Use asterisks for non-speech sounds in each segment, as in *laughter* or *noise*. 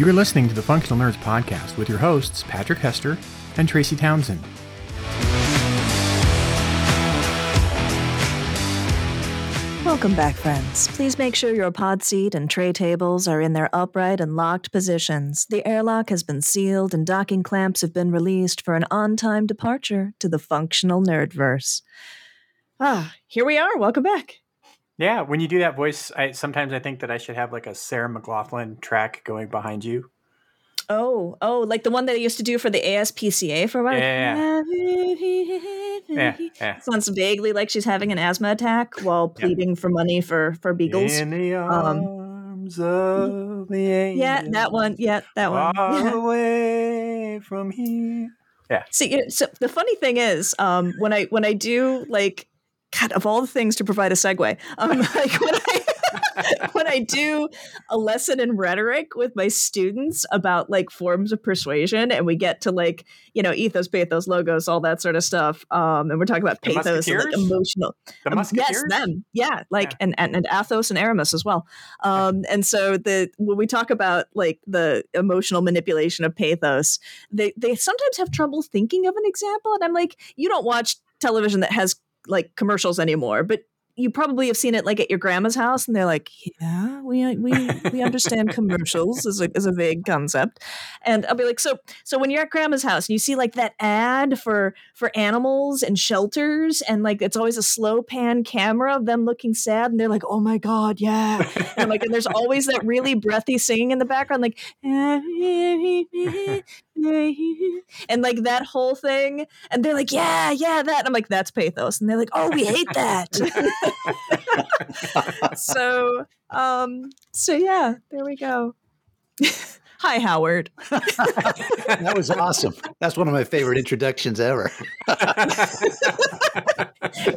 You are listening to the Functional Nerds podcast with your hosts, Patrick Hester and Tracy Townsend. Welcome back, friends. Please make sure your pod seat and tray tables are in their upright and locked positions. The airlock has been sealed and docking clamps have been released for an on time departure to the functional nerdverse. Ah, here we are. Welcome back. Yeah, when you do that voice, I sometimes I think that I should have like a Sarah McLachlan track going behind you. Oh, oh, like the one that I used to do for the ASPCA for a while. Yeah, yeah, yeah. Sounds vaguely like she's having an asthma attack while pleading for money for for beagles. In the Um, of the angel. Yeah, that one. Yeah, that one. Far *laughs* Yeah. away from here. Yeah. See, so the funny thing is, um, when I when I do like, God, of all the things to provide a segue, um, like when I *laughs* when I do a lesson in rhetoric with my students about like forms of persuasion, and we get to like you know ethos, pathos, logos, all that sort of stuff, um, and we're talking about pathos and like emotional. The Um, yes, them. Yeah, like Yeah. And, and and Athos and Aramis as well. Um, and so the when we talk about like the emotional manipulation of pathos, they they sometimes have trouble thinking of an example, and I'm like, you don't watch television that has like commercials anymore, but you probably have seen it like at your grandma's house, and they're like, "Yeah, we uh, we we understand *laughs* commercials as a as a vague concept." And I'll be like, "So so when you're at grandma's house and you see like that ad for for animals and shelters, and like it's always a slow pan camera of them looking sad, and they're like, "Oh my god, yeah," and I'm like, and there's always that really breathy singing in the background, like, *laughs* and like that whole thing, and they're like, "Yeah, yeah, that." And I'm like, "That's pathos," and they're like, "Oh, we hate that." *laughs* so, um, so yeah, there we go. *laughs* Hi, Howard. *laughs* that was awesome. That's one of my favorite introductions ever. *laughs*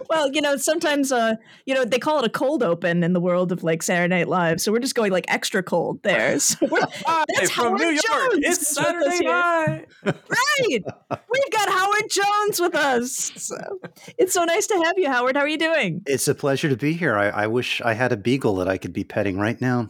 Well, you know, sometimes, uh, you know, they call it a cold open in the world of like Saturday Night Live, so we're just going like extra cold there. So we're, Hi, *laughs* That's from Howard New York. Jones It's is with us Saturday here. night. right. We've got Howard Jones with us. So, it's so nice to have you, Howard. How are you doing? It's a pleasure to be here. I, I wish I had a beagle that I could be petting right now.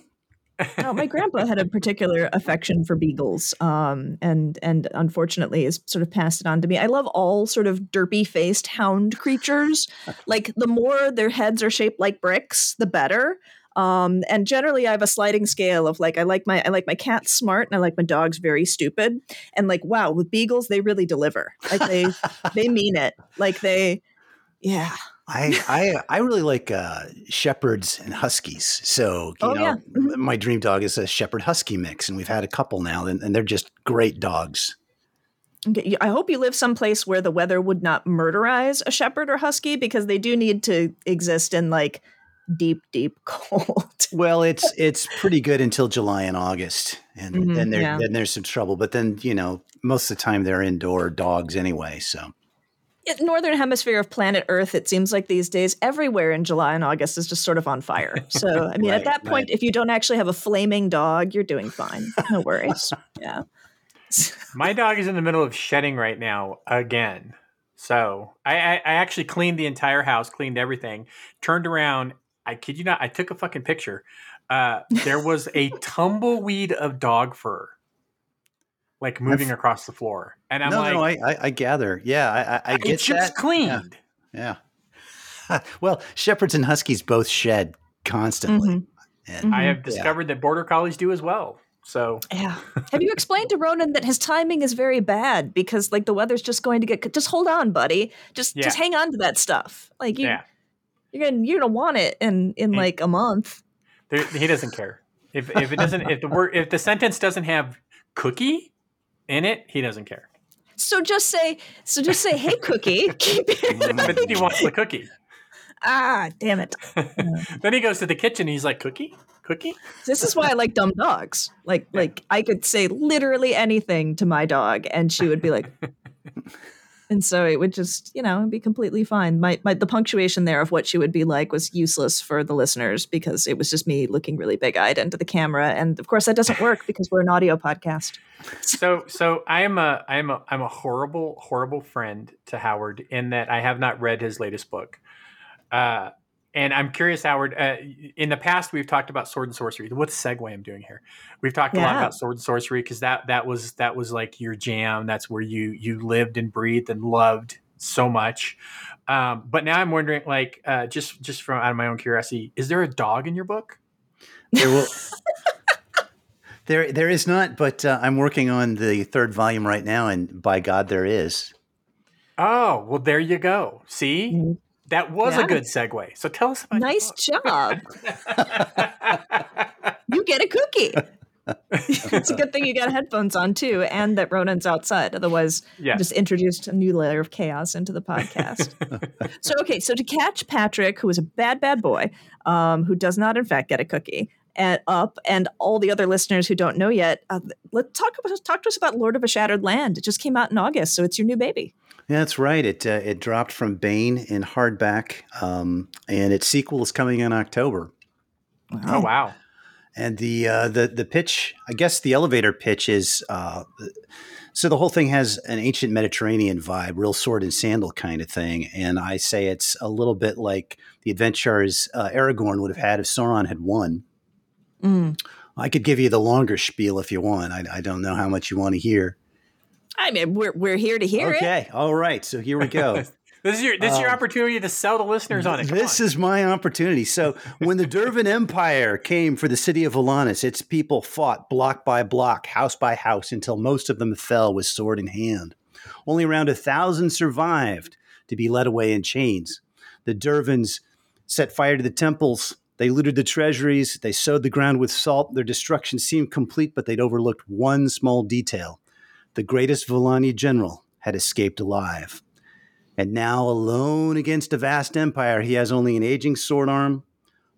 Oh, my *laughs* grandpa had a particular affection for beagles, um, and and unfortunately has sort of passed it on to me. I love all sort of derpy faced hound creatures. Like the more their heads are shaped like bricks, the better. Um, and generally, I have a sliding scale of like I like my I like my cats smart and I like my dogs very stupid. And like wow, with beagles they really deliver. Like they they mean it. Like they, yeah. I I, I really like uh, shepherds and huskies. So you Oh, know, yeah. Mhm. my dream dog is a shepherd husky mix, and we've had a couple now, and, and they're just great dogs. Okay, I hope you live someplace where the weather would not murderize a shepherd or husky because they do need to exist in like deep, deep *laughs* cold. Well, it's it's pretty good until July and August, and Mhm, then there yeah. then there's some trouble. But then you know, most of the time they're indoor dogs anyway. So Northern hemisphere of planet Earth, it seems like these days, everywhere in July and August is just sort of on fire. So, I *laughs* mean, at that point, if you don't actually have a flaming dog, you're doing fine. No worries. *laughs* yeah. My dog is in the middle of shedding right now again. So I, I, I actually cleaned the entire house, cleaned everything, turned around. I kid you not, I took a fucking picture. Uh, there was a *laughs* tumbleweed of dog fur, like moving across the floor, and I'm no, like, no, I, I I gather. Yeah, I I, I get "It just that. cleaned." Yeah. *laughs* well, shepherds and huskies both shed constantly. Mhm. And I Mhm. have discovered that border collies do as well. So Yeah. *laughs* Have you explained to Ronan that his timing is very bad because like the weather's just going to get just hold on, buddy. Just just hang on to that stuff. Like you yeah, you're gonna you're gonna want it in in Hey. like a month. there, he doesn't care if if it doesn't if the word if the sentence doesn't have cookie in it, he doesn't care. So just say so just say, hey cookie, *laughs* keep it. but then he wants the *laughs* cookie. ah, damn it. *laughs* then he goes to the kitchen. and He's like, "Cookie, cookie." This is why I like dumb dogs. Like like I could say literally anything to my dog and she would be like and so it would just, you know, be completely fine. My, my the punctuation there of what she would be like was useless for the listeners because it was just me looking really big-eyed into the camera and of course that doesn't work *laughs* because we're an audio podcast. *laughs* So, so I am a I am a I'm a horrible horrible friend to Howard in that I have not read his latest book. Uh, and I'm curious, Howard. Uh, in the past, we've talked about sword and sorcery. What segue I'm doing here? We've talked a lot about sword and sorcery because that that was that was like your jam. That's where you you lived and breathed and loved so much. Um, but now I'm wondering, like, uh, just just from out of my own curiosity, is there a dog in your book? There will. *laughs* there, there is not, but uh, I'm working on the third volume right now, and by God, there is. Oh, well, there you go. See, Mhm. That was a good segue. So tell us about Nice job. *laughs* You get a cookie. it's a good thing you got headphones on too, and that Ronan's outside. Otherwise, yeah. just introduced a new layer of chaos into the podcast. *laughs* so, okay, so to catch Patrick, who is a bad, bad boy, um, who does not, in fact, get a cookie, and up, and all the other listeners who don't know yet, uh, let's talk about talk to us about Lord of a Shattered Land. It just came out in August, so it's your new baby. Yeah, that's right. It uh, it dropped from Baen in hardback, um, and its sequel is coming in October. oh wow. And the uh, the the pitch, I guess, the elevator pitch is uh, so the whole thing has an ancient Mediterranean vibe, real sword and sandal kind of thing. And I say it's a little bit like the adventures uh, Aragorn would have had if Sauron had won. Mm. I could give you the longer spiel if you want. I, I don't know how much you want to hear. I mean, we're we're here to hear it. okay, all right. So here we go. *laughs* This is your this is your Um, opportunity to sell the listeners on it. Come This on. is my opportunity. So, when the Dervan Empire came for the city of Volanus, its people fought block by block, house by house, until most of them fell with sword in hand. Only around a thousand survived to be led away in chains. The Dervans set fire to the temples. They looted the treasuries. They sowed the ground with salt. Their destruction seemed complete, but they'd overlooked one small detail. The greatest Volani general had escaped alive. And now, alone against a vast empire, he has only an aging sword arm,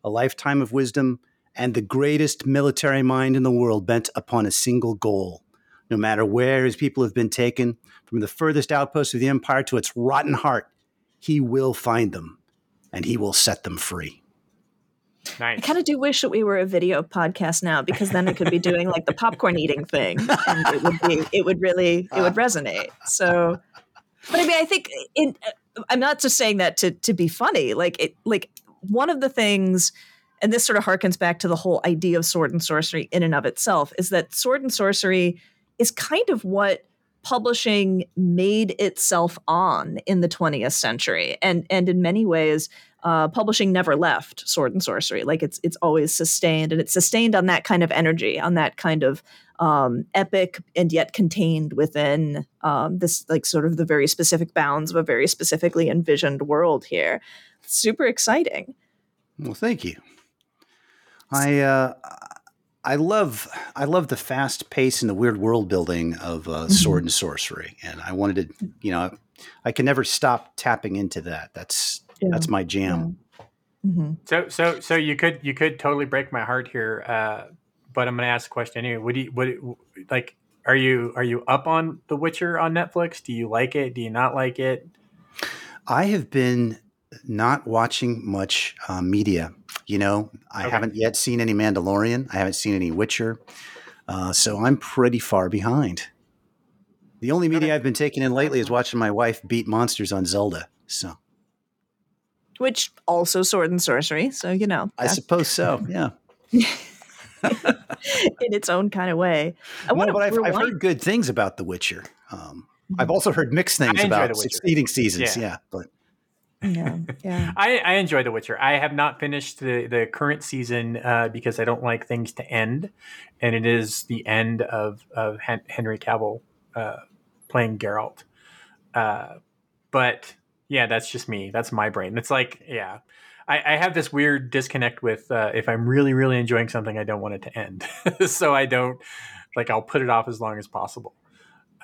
a lifetime of wisdom, and the greatest military mind in the world bent upon a single goal. No matter where his people have been taken, from the furthest outpost of the empire to its rotten heart, he will find them and he will set them free. Nice. I kind of do wish that we were a video podcast now because then it could be doing like the popcorn eating thing, and it would be it would really it would resonate. So, but I mean, I think in uh, I'm not just saying that to to be funny. Like it like one of the things, and this sort of harkens back to the whole idea of sword and sorcery in and of itself, is that sword and sorcery is kind of what publishing made itself on in the 20th century and and in many ways uh, publishing never left sword and sorcery like it's it's always sustained and it's sustained on that kind of energy on that kind of um, epic and yet contained within um, this like sort of the very specific bounds of a very specifically envisioned world here super exciting Well, thank you. I uh, I love I love the fast pace and the weird world building of uh, sword and sorcery, and I wanted to, you know, I can never stop tapping into that. That's Yeah. that's my jam. hmm So so so you could you could totally break my heart here, uh, but I'm going to ask a question anyway. What do you what like? Are you are you up on The Witcher on Netflix? Do you like it? Do you not like it? I have been not watching much uh, media. You know, I Okay. haven't yet seen any Mandalorian. I haven't seen any Witcher, uh, so I'm pretty far behind. The only media Okay. I've been taking in lately is watching my wife beat monsters on Zelda. So which also sword and sorcery so you know I suppose so. Yeah. *laughs* in its own kind of way I no, but I've, I've heard good things about The Witcher. Um, I've also heard mixed things about The Witcher. succeeding seasons. Yeah. Yeah, but yeah yeah *laughs* I, I enjoy The Witcher. I have not finished the, the current season uh, because I don't like things to end, and it is the end of of Hen- Henry Cavill uh, playing Geralt. Uh, but yeah, that's just me. That's my brain. It's like yeah, I, I have this weird disconnect with uh, if I'm really really enjoying something, I don't want it to end, *laughs* so I don't like I'll put it off as long as possible.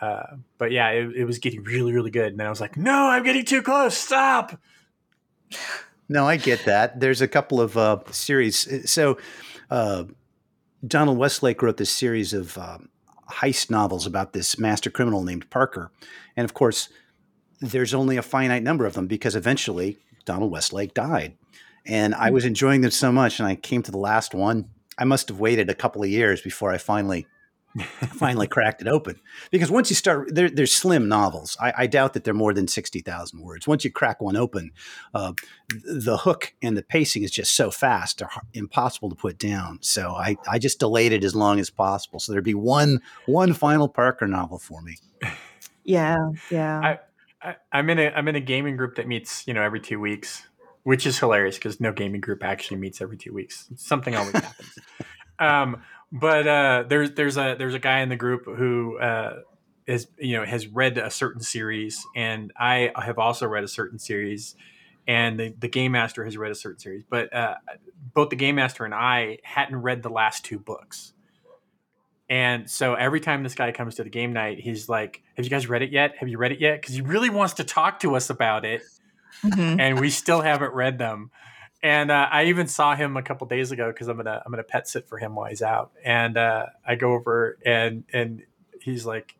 Uh, but yeah, it, it was getting really, really good. And then I was like, no, I'm getting too close. Stop. no, I get that. There's a couple of uh, series. So uh, Donald Westlake wrote this series of um, heist novels about this master criminal named Parker, and of course, there's only a finite number of them because eventually Donald Westlake died. And I was enjoying them so much, and I came to the last one. I must have waited a couple of years before I finally *laughs* finally cracked it open. Because once you start, they're, they're slim novels. I, I doubt that they're more than 60,000 words. Once you crack one open, uh, the hook and the pacing is just so fast, they're impossible to put down. So I, I just delayed it as long as possible. So there'd be one, one final Parker novel for me. *laughs* Yeah, yeah. I, I, am in a I'm in a gaming group that meets you know every two weeks, which is hilarious because no gaming group actually meets every two weeks. Something always happens. *laughs* um, but uh, there's there's a there's a guy in the group who uh, is you know has read a certain series, and I have also read a certain series, and the, the game master has read a certain series. But uh, both the game master and I hadn't read the last two books. And so every time this guy comes to the game night, he's like, "Have you guys read it yet? Have you read it yet?" Because he really wants to talk to us about it, mm-hmm. and we still haven't read them. And uh, I even saw him a couple days ago because I'm gonna I'm gonna pet sit for him while he's out. And uh, I go over and and he's like,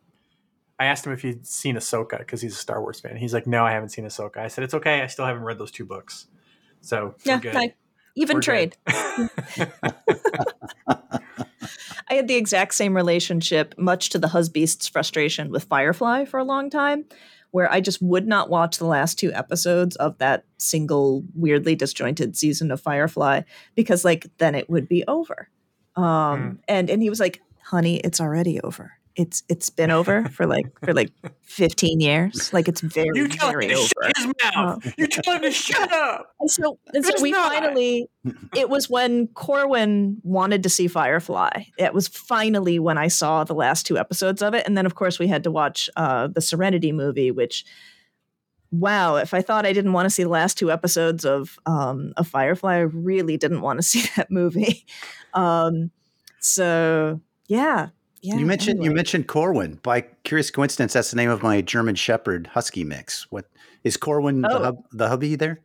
I asked him if he'd seen Ahsoka because he's a Star Wars fan. He's like, No, I haven't seen Ahsoka. I said, It's okay. I still haven't read those two books. So yeah, even we're trade. *laughs* *laughs* *laughs* *laughs* I had the exact same relationship, much to the husbeast's frustration with Firefly for a long time, where I just would not watch the last two episodes of that single weirdly disjointed season of Firefly because like then it would be over. Um mm. and and he was like, "Honey, it's already over." It's it's been over for like for like 15 years. Like it's very you tell very him to over shut his mouth. Uh, you tell him to shut up. And so, and so we not. finally it was when corwin wanted to see firefly. It was finally when i saw the last two episodes of it. And then of course we had to watch uh, the serenity movie which wow if i thought i didn't want to see the last two episodes of um, of firefly i really didn't want to *laughs* see that movie. Um, so yeah yeah, you mentioned anyway. you mentioned Corwin. By curious coincidence, that's the name of my German Shepherd Husky mix. What is Corwin oh. the, hub, the hubby there?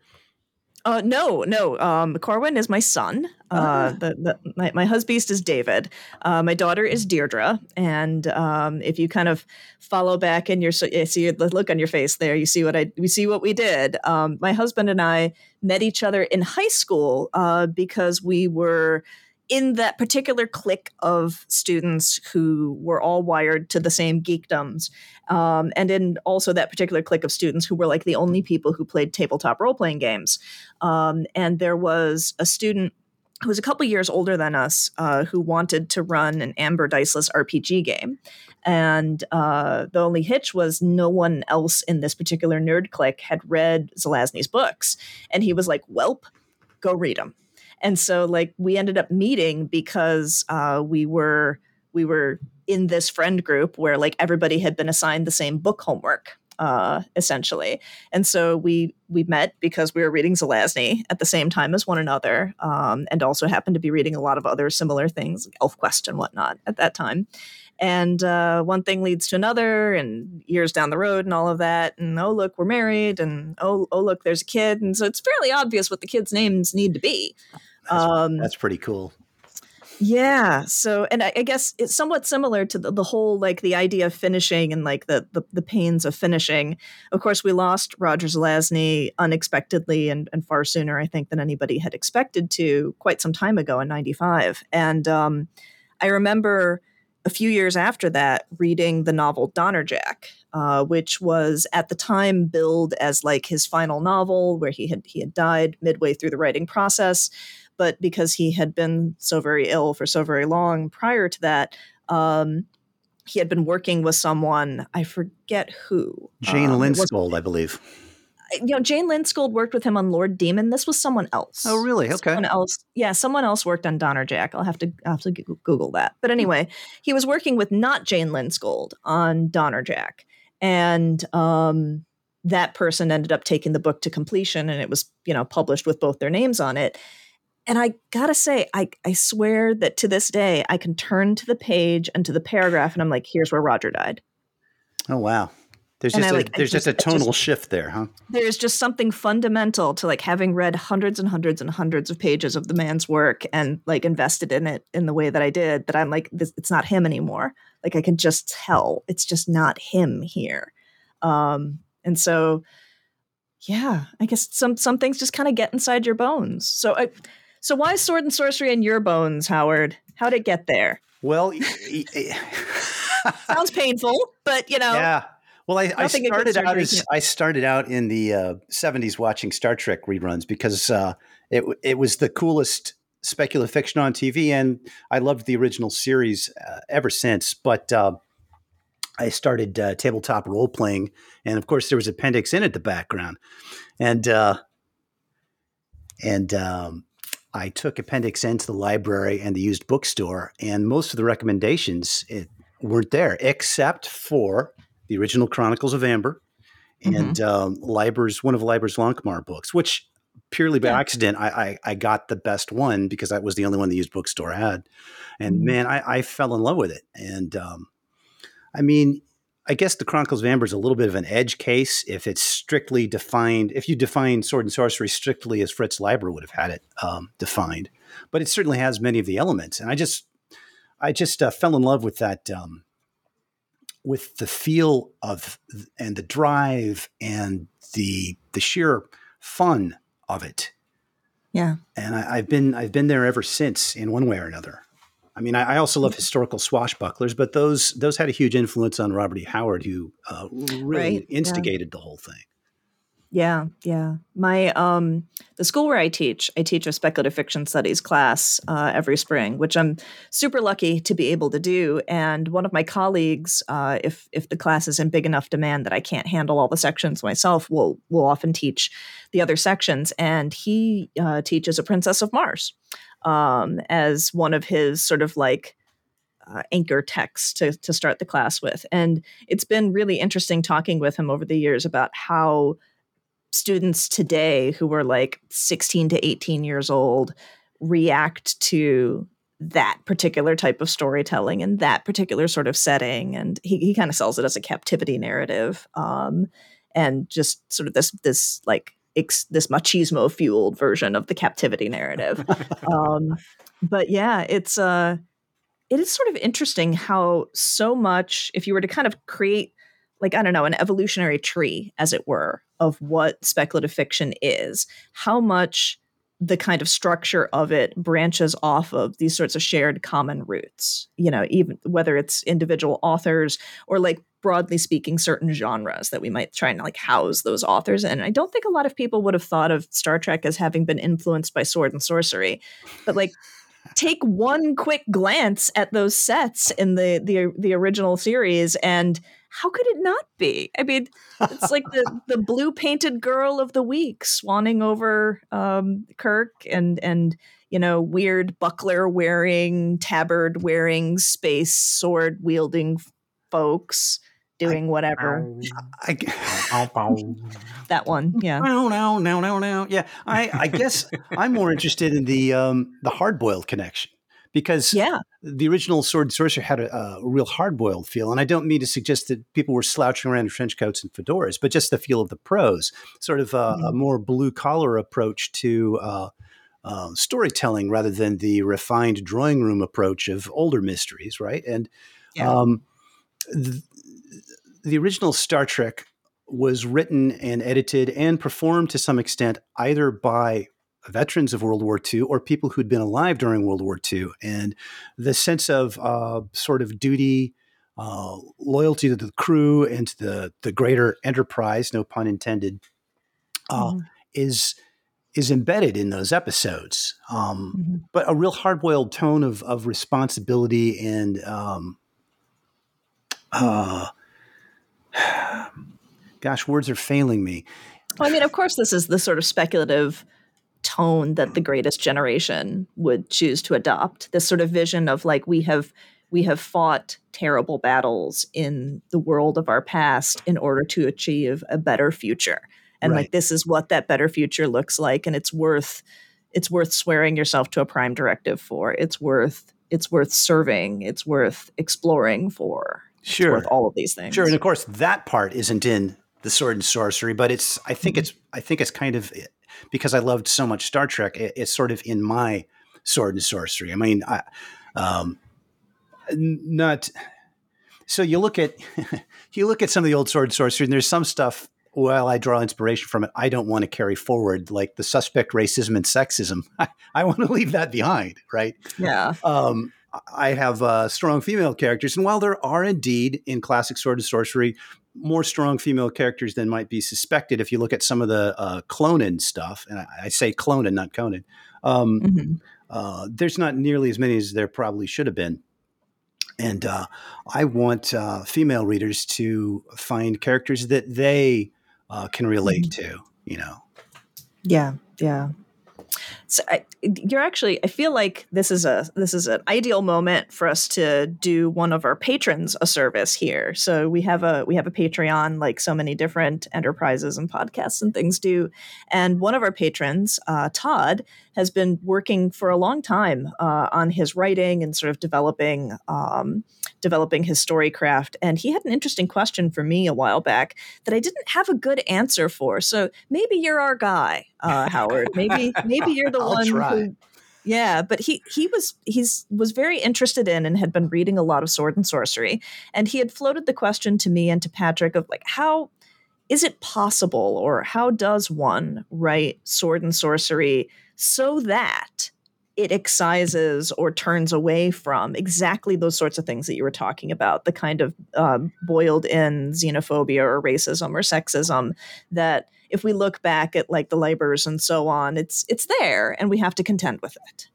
Uh, no, no. Um, Corwin is my son. Uh, ah. the, the, my, my husband is David. Uh, my daughter is Deirdre. And um, if you kind of follow back in your see the look on your face there, you see what I we see what we did. Um, my husband and I met each other in high school uh, because we were in that particular clique of students who were all wired to the same geekdoms, um, and in also that particular clique of students who were like the only people who played tabletop role playing games. Um, and there was a student who was a couple years older than us uh, who wanted to run an Amber Diceless RPG game. And uh, the only hitch was no one else in this particular nerd clique had read Zelazny's books. And he was like, Welp, go read them and so like we ended up meeting because uh, we were we were in this friend group where like everybody had been assigned the same book homework uh, essentially. And so we we met because we were reading Zelazny at the same time as one another, um, and also happened to be reading a lot of other similar things, like ElfQuest and whatnot, at that time. And uh, one thing leads to another, and years down the road, and all of that. And oh look, we're married, and oh oh look, there's a kid, and so it's fairly obvious what the kids' names need to be. That's, um, that's pretty cool. Yeah. So, and I, I, guess it's somewhat similar to the, the, whole like the idea of finishing and like the, the, the pains of finishing. Of course, we lost Roger Zelazny unexpectedly and, and far sooner, I think, than anybody had expected to quite some time ago in '95. And um, I remember a few years after that reading the novel Donnerjack, uh, which was at the time billed as like his final novel, where he had he had died midway through the writing process but because he had been so very ill for so very long prior to that, um, he had been working with someone I forget who. Jane um, Lindskold, I believe. You know, Jane Lindskold worked with him on Lord Demon. This was someone else. Oh, really? Okay. Someone else. Yeah, someone else worked on Donnerjack. I'll have to I'll have to Google that. But anyway, he was working with not Jane Lindskold on Donnerjack, and um, that person ended up taking the book to completion, and it was you know published with both their names on it. And I gotta say, I, I swear that to this day, I can turn to the page and to the paragraph, and I'm like, here's where Roger died. Oh wow. There's just, a, like, there's just, just, a tonal just, shift there, huh? There's just something fundamental to like having read hundreds and hundreds and hundreds of pages of the man's work and like invested in it in the way that I did that I'm like, this, it's not him anymore. Like I can just tell it's just not him here. Um, and so, yeah, I guess some some things just kind of get inside your bones. So I so why sword and sorcery in your bones, Howard? How'd it get there? Well, *laughs* Sounds painful, but you know, yeah. Well, I, I started out as I started out in the uh, '70s watching Star Trek reruns because uh, it it was the coolest speculative fiction on TV, and I loved the original series uh, ever since. But uh, I started uh, tabletop role playing, and of course, there was Appendix N at the background, and uh, and um, I took Appendix N to the library and the used bookstore, and most of the recommendations it, weren't there except for the original Chronicles of Amber and um, Leiber's one of Leiber's Lankhmar books, which purely by Yeah. accident I, I I got the best one because that was the only one the used bookstore had, and Mhm. man, I, I fell in love with it. And um, I mean, I guess the Chronicles of Amber is a little bit of an edge case if it's strictly defined. If you define sword and sorcery strictly as Fritz Leiber would have had it um, defined, but it certainly has many of the elements. And I just I just uh, fell in love with that. Um, with the feel of and the drive and the the sheer fun of it. Yeah. And I, I've been I've been there ever since in one way or another. I mean, I, I also love historical swashbucklers, but those those had a huge influence on Robert E. Howard, who uh, really Right, yeah. instigated the whole thing. Yeah, yeah. My um the school where I teach, I teach a speculative fiction studies class uh, every spring, which I'm super lucky to be able to do. And one of my colleagues, uh, if if the class is in big enough demand that I can't handle all the sections myself, will will often teach the other sections. And he uh, teaches a Princess of Mars um, as one of his sort of like uh, anchor texts to to start the class with. And it's been really interesting talking with him over the years about how students today who are like 16 to 18 years old react to that particular type of storytelling and that particular sort of setting and he, he kind of sells it as a captivity narrative um, and just sort of this this like ex, this machismo fueled version of the captivity narrative. *laughs* Um, but yeah it's uh it is sort of interesting how so much if you were to kind of create like i don't know an evolutionary tree as it were of what speculative fiction is how much the kind of structure of it branches off of these sorts of shared common roots you know even whether it's individual authors or like broadly speaking certain genres that we might try and like house those authors in. I don't think a lot of people would have thought of star trek as having been influenced by sword and sorcery but like take one quick glance at those sets in the the the original series and how could it not be? I mean it's like the *laughs* the blue painted girl of the week swanning over um kirk and and you know weird buckler wearing tabard wearing space sword wielding folks doing whatever. I, *laughs* *laughs* that one yeah. No, no, no, no, no. Yeah, I, I guess I'm more interested in the um, the hard boiled connection because yeah the original Sword and Sorcerer had a, a real hard boiled feel, and I don't mean to suggest that people were slouching around in trench coats and fedoras, but just the feel of the prose, sort of a, a more blue collar approach to. Uh, uh, storytelling rather than the refined drawing room approach of older mysteries, right? And Yeah. um, th- the original Star Trek was written and edited and performed to some extent either by veterans of World War II or people who'd been alive during World War II. And the sense of uh, sort of duty, uh, loyalty to the crew and to the, the greater enterprise, no pun intended, uh, Mhm. is is embedded in those episodes. Um, Mhm. But a real hard boiled tone of, of responsibility and um, uh, *sighs* gosh, words are failing me. Well, I mean, of course, this is the sort of speculative tone that the greatest generation would choose to adopt. This sort of vision of like we have we have fought terrible battles in the world of our past in order to achieve a better future. And Right. like this is what that better future looks like and it's worth it's worth swearing yourself to a prime directive for. It's worth it's worth serving. It's worth exploring for. It's Sure. worth all of these things. Sure, and of course that part isn't in the sword and sorcery, but it's I think Mhm. it's I think it's kind of because I loved so much Star Trek. It, it's sort of in my sword and sorcery. I mean, I, um, not so you look at *laughs* you look at some of the old sword and sorcery, and there's some stuff. While I draw inspiration from it, I don't want to carry forward like the suspect racism and sexism. *laughs* I, I want to leave that behind, right? yeah. um, I have uh, strong female characters, and while there are indeed in classic sword and sorcery more strong female characters than might be suspected, if you look at some of the uh, Clonin stuff, and I, I say Clonin, not Conan, um, mm-hmm. uh, there's not nearly as many as there probably should have been. And uh, I want uh, female readers to find characters that they uh, can relate mm-hmm. to, you know. Yeah, yeah. So I, you're actually. I feel like this is a this is an ideal moment for us to do one of our patrons a service here. So we have a we have a Patreon, like so many different enterprises and podcasts and things do. And one of our patrons, uh, Todd, has been working for a long time uh, on his writing and sort of developing um, developing his story craft. And he had an interesting question for me a while back that I didn't have a good answer for. So maybe you're our guy, uh, Howard. Maybe maybe you're the *laughs* one try. who. Yeah, but he he was he's was very interested in and had been reading a lot of sword and sorcery, and he had floated the question to me and to Patrick of like how is it possible or how does one write sword and sorcery so that it excises or turns away from exactly those sorts of things that you were talking about the kind of um, boiled in xenophobia or racism or sexism that if we look back at like the labors and so on it's it's there and we have to contend with it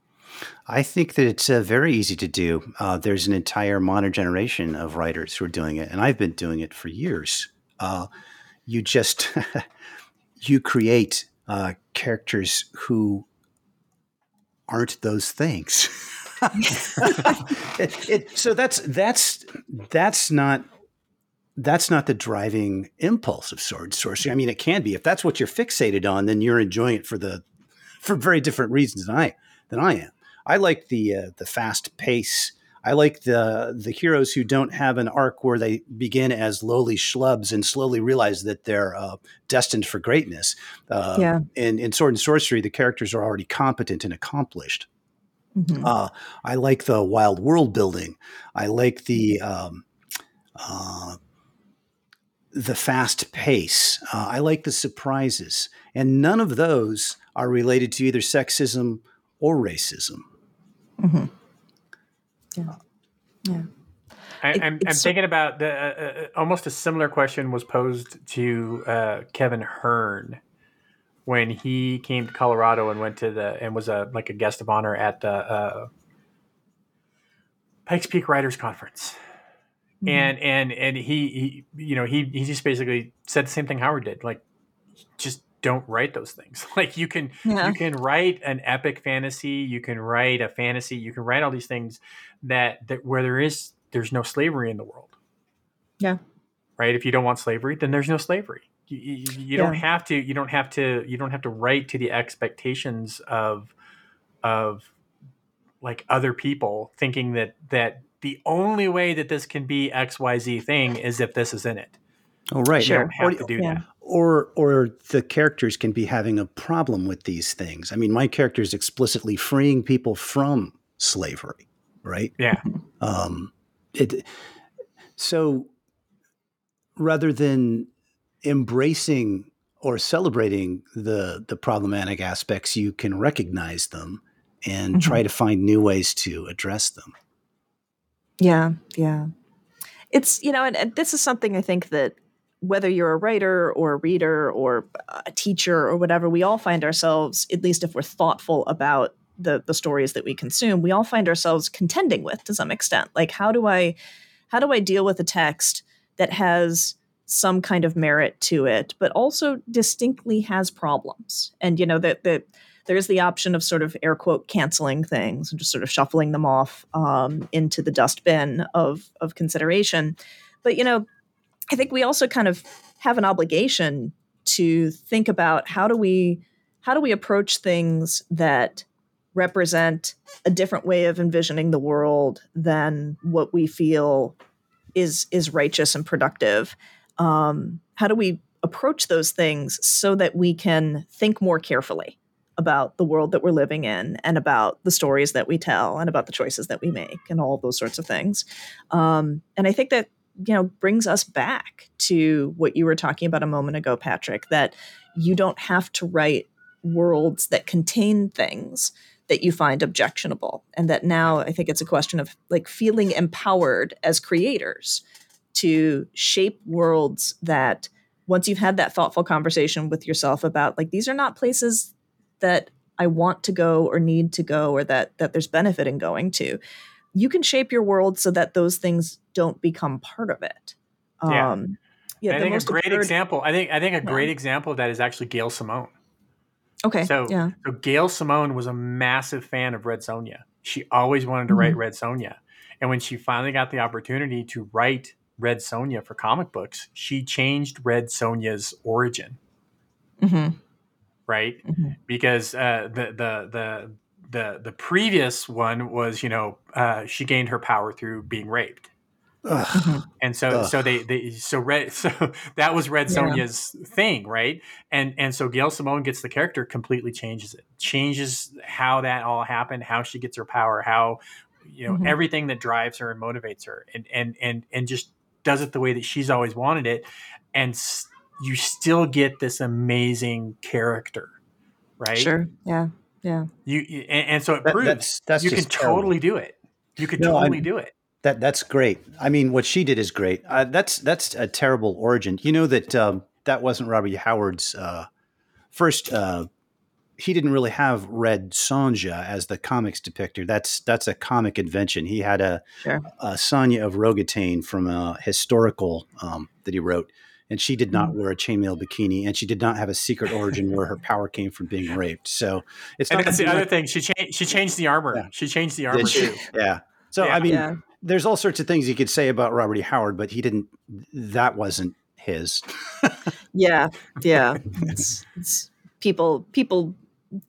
I think that it's uh, very easy to do. Uh, there's an entire modern generation of writers who are doing it, and I've been doing it for years. Uh, you just *laughs* you create uh, characters who aren't those things. *laughs* *laughs* it, it, so that's that's that's not that's not the driving impulse of sword sorcery. I mean, it can be if that's what you're fixated on, then you're enjoying it for the *laughs* for very different reasons than I than I am. I like the uh, the fast pace I like the the heroes who don't have an arc where they begin as lowly schlubs and slowly realize that they're uh, destined for greatness. Uh, yeah. In, in Sword and Sorcery, the characters are already competent and accomplished. Mm-hmm. Uh, I like the wild world building. I like the um, uh, the fast pace. Uh, I like the surprises, and none of those are related to either sexism or racism. Mm-hmm. Yeah. Yeah. I, am I'm thinking about the uh, uh, almost a similar question was posed to uh, Kevin Hearne when he came to Colorado and went to the and was a like a guest of honor at the uh, Pikes Peak Writers Conference. Mm-hmm. And and and he, he you know he he just basically said the same thing Howard did like just don't write those things. *laughs* Like you can yeah. you can write an epic fantasy, you can write a fantasy, you can write all these things that that where there is there's no slavery in the world. Yeah. Right? If you don't want slavery, then there's no slavery. You, you, you yeah. don't have to you don't have to you don't have to write to the expectations of of like other people thinking that that the only way that this can be XYZ thing is if this is in it. Oh right. Sure. Or, to do yeah. that or or the characters can be having a problem with these things. I mean, my character is explicitly freeing people from slavery, right? Yeah. Um, it so rather than embracing or celebrating the the problematic aspects, you can recognize them and mm-hmm. try to find new ways to address them. Yeah, yeah. It's you know, and, and this is something I think that whether you're a writer or a reader or a teacher or whatever, we all find ourselves, at least if we're thoughtful about the the stories that we consume, we all find ourselves contending with to some extent. Like how do I how do I deal with a text that has some kind of merit to it, but also distinctly has problems? And you know that that there's the option of sort of air quote canceling things and just sort of shuffling them off um, into the dustbin of of consideration. But you know, I think we also kind of have an obligation to think about how do we how do we approach things that represent a different way of envisioning the world than what we feel is is righteous and productive um, how do we approach those things so that we can think more carefully about the world that we're living in and about the stories that we tell and about the choices that we make and all those sorts of things. Um, and i think that you know brings us back to what you were talking about a moment ago patrick that you don't have to write worlds that contain things that you find objectionable. And that now i think it's a question of like feeling empowered as creators to shape worlds that once you've had that thoughtful conversation with yourself about like these are not places that i want to go or need to go or that that there's benefit in going to you can shape your world so that those things don't become part of it Yeah. um yeah I the think a most great absurd- example. I think I think a Yeah. great example of that is actually Gail Simone. okay So, yeah so Gail Simone was a massive fan of Red Sonja. She always wanted to write Mhm. Red Sonja, and when she finally got the opportunity to write Red Sonja for comic books, she changed Red Sonja's origin. hmm Right, Mhm. because uh, the the the the the previous one was you know uh, she gained her power through being raped. Ugh. and so Ugh. so they, they so red *laughs* so that was red Yeah. sonja's thing right and and so gail simone gets the character completely changes it changes how that all happened how she gets her power how you know Mhm. everything that drives her and motivates her and and and and just does it the way that she's always wanted it and s- you still get this amazing character right sure yeah yeah you you- and, and so it That- proves that's that's you can terrible. totally do it you can No, totally I'm- do it That that's great. I mean, what she did is great. Uh, that's that's a terrible origin. You know that um, that wasn't Robbie Howard's uh, first. Uh, he didn't really have Red Sonja as the comics depictor. That's that's a comic invention. He had a, Sure. a Sonya of Rogatino from a historical um, that he wrote, and she did not mm. wear a chainmail bikini, and she did not have a secret origin where her power came from being raped. So it's and not that's the other like- thing she changed she changed the armor Yeah. she changed the armor she? too Yeah. So Yeah. I mean, yeah there's all sorts of things you could say about Robert E. Howard, but he didn't. That wasn't his. *laughs* yeah yeah *laughs* it's, it's people people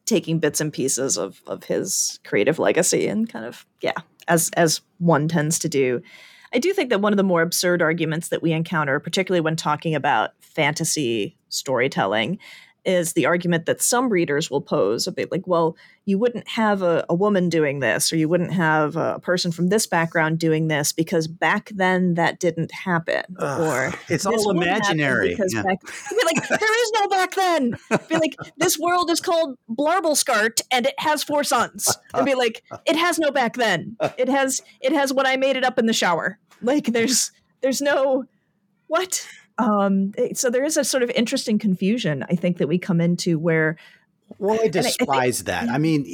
taking bits and pieces of of his creative legacy and kind of yeah as as one tends to do i do think that one of the more absurd arguments that we encounter particularly when talking about fantasy storytelling is the argument that some readers will pose a bit like well you wouldn't have a, a woman doing this or you wouldn't have a person from this background doing this because back then that didn't happen Ugh, or it's all imaginary. Because Yeah. back, be like, there is no back then. Be like, *laughs* this world is called Blarbleskart and it has four suns. I'd be like, it has no back then. It has it has when I made it up in the shower. Like there's there's no what? Um so there is a sort of interesting confusion I think that we come into where Well, I I think- despise that. I mean,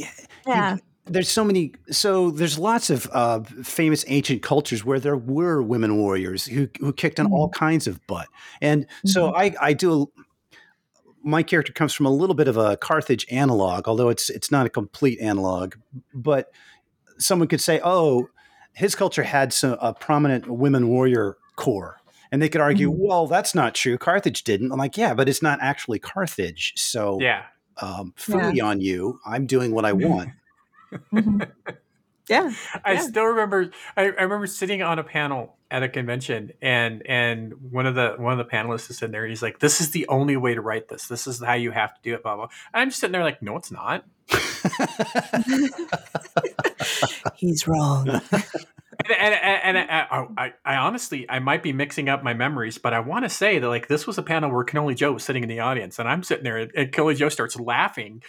yeah, there's so many. So there's lots of uh, famous ancient cultures where there were women warriors who who kicked on all kinds of butt, and so I I do. My character comes from a little bit of a Carthage analog, although it's it's not a complete analog. But someone could say, "Oh, his culture had some, a prominent women warrior corps." And they could argue, Mhm. well, that's not true. Carthage didn't. I'm like, yeah, but it's not actually Carthage. So yeah um, fully on you. I'm doing what I *laughs* want. Mhm. yeah, I Yeah. still remember. I, I remember sitting on a panel at a convention, and and one of the one of the panelists is sitting there. He's like, "This is the only way to write this. This is how you have to do it." Blah blah. And I'm just sitting there like, "No, it's not." *laughs* *laughs* he's wrong. *laughs* And, and, and, and I, I, I honestly, I might be mixing up my memories, but I want to say that like this was a panel where Cannoli Joe was sitting in the audience, and I'm sitting there, and, and Cannoli Joe starts laughing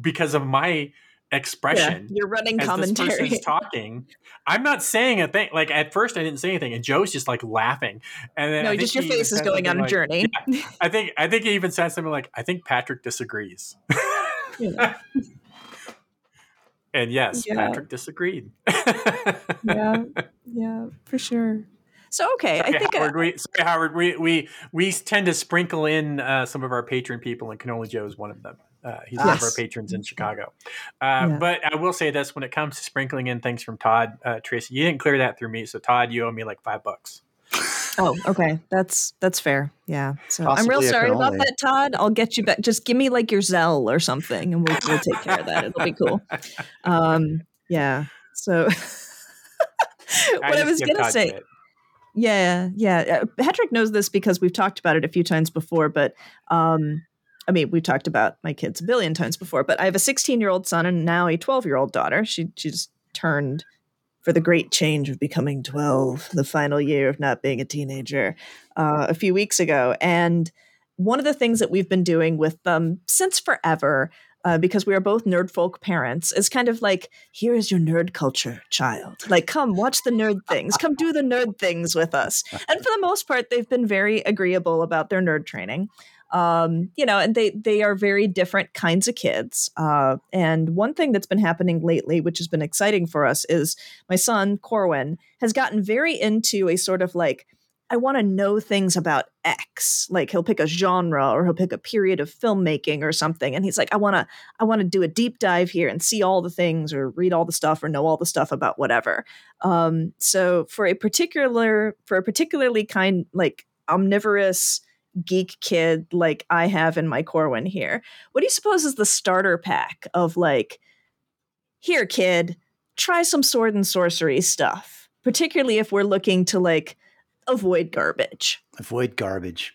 because of my Yeah, expression. you're running as this commentary. person's *laughs* talking. I'm not saying a thing. Like at first, I didn't say anything, and Joe's just like laughing. And then No, just your face is going on a like- journey. I think I think he even said something like, "I think Patrick disagrees." *laughs* Yeah. And yes, Yeah. Patrick disagreed. yeah, *laughs* yeah, for sure. So okay, I think uh, Howard, we, sorry, Howard, we, we we tend to sprinkle in uh, some of our patron people, and Canola Joe is one of them. Uh, he's one of our patrons in Chicago. Uh, Yeah. But I will say this: when it comes to sprinkling in things from Todd, uh, Tracy, you didn't clear that through me. So Todd, you owe me like five bucks. Oh, okay, that's that's fair. Yeah. So I'm real sorry about that, Todd. I'll get you back. Just give me like your Zelle or something, and we'll we'll take care of that. It'll be cool. *laughs* Um, yeah. So *laughs* what I, just was gonna Todd say. shit. Yeah, yeah. Uh, Patrick knows this because we've talked about it a few times before, but um I mean, we've talked about my kids a billion times before, but I have a 16-year-old son and now a 12-year-old daughter. She she just turned for the great change of becoming 12, the final year of not being a teenager, uh, a few weeks ago. And one of the things that we've been doing with them since forever uh, because we are both nerd folk parents, is kind of like, here is your nerd culture, child. Like, come watch the nerd things, come do the nerd things with us. And for the most part, they've been very agreeable about their nerd training. Um, you know, and they they are very different kinds of kids. Uh, and one thing that's been happening lately, which has been exciting for us, is my son Corwin has gotten very into a sort of like I want to know things about X. Like he'll pick a genre or he'll pick a period of filmmaking or something and he's like I want to I want to do a deep dive here and see all the things or read all the stuff or know all the stuff about whatever. Um, so for a particular for a particularly kind like omnivorous geek kid like I have in my Corwin here, what do you suppose is the starter pack of like here kid, try some sword and sorcery stuff, particularly if we're looking to like avoid garbage. Avoid garbage.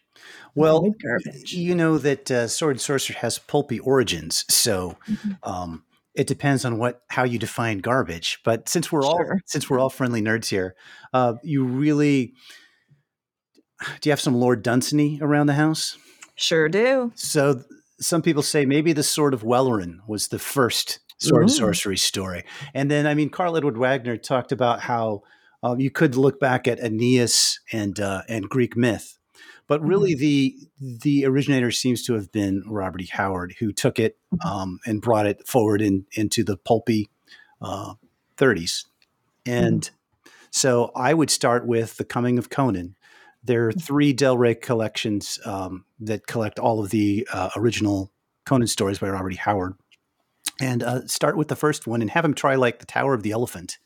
Well, Avoid garbage. you know that uh, Sword and sorcery has pulpy origins, so Mhm. um, it depends on what how you define garbage. But since we're all since we're all friendly nerds here, uh, you really do you have some Lord Dunsany around the house? Sure do. So th- some people say maybe the Sword of Welleran was the first sword and Ooh. sorcery story, and then I mean Karl Edward Wagner talked about how um, you could look back at Aeneas and uh, and Greek myth, but really the the originator seems to have been Robert E. Howard, who took it um, and brought it forward in, into the pulpy uh, 30s, and so I would start with the Coming of Conan. There are three Del Rey collections um, that collect all of the uh, original Conan stories by Robert E. Howard. And uh, start with the first one and have him try like the Tower of the Elephant.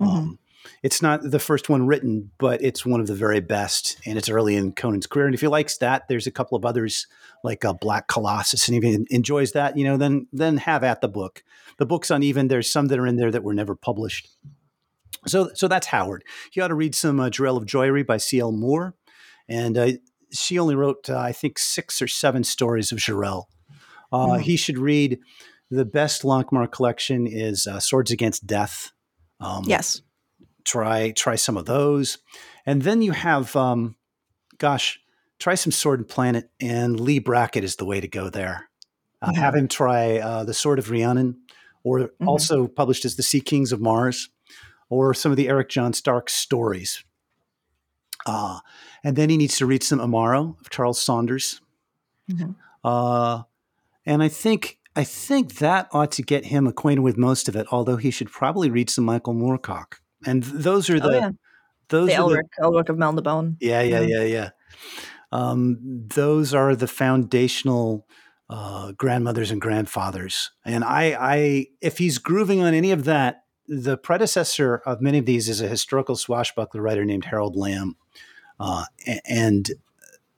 Um, it's not the first one written, but it's one of the very best, and it's early in Conan's career. And if he likes that, there's a couple of others like uh, Black Colossus, and if he enjoys that, you know, then then have at the book. The book's uneven. There's some that are in there that were never published. So, so that's Howard. You ought to read some uh, Jirel of Joiry by C.L. Moore, and uh, she only wrote, uh, I think, six or seven stories of Jirel. Uh, Mhm. He should read the best Lankhmar collection is uh, Swords Against Death. Um, Yes. try try some of those, and then you have, um, gosh, try some Sword and Planet, and Leigh Brackett is the way to go there. Uh, Mhm. Have him try uh, the Sword of Rhiannon, or Mhm. also published as the Sea Kings of Mars, or some of the Eric John Stark stories. Uh, and then he needs to read some Imaro of Charles Saunders. Mhm. Uh, and I think I think that ought to get him acquainted with most of it. Although he should probably read some Michael Moorcock. And those are the oh yeah. those The are the, Elric, Elric of Melnibone. yeah yeah Yeah. yeah yeah. Um, those are the foundational uh, grandmothers and grandfathers. And I, I, if he's grooving on any of that, the predecessor of many of these is a historical swashbuckler writer named Harold Lamb. Uh, and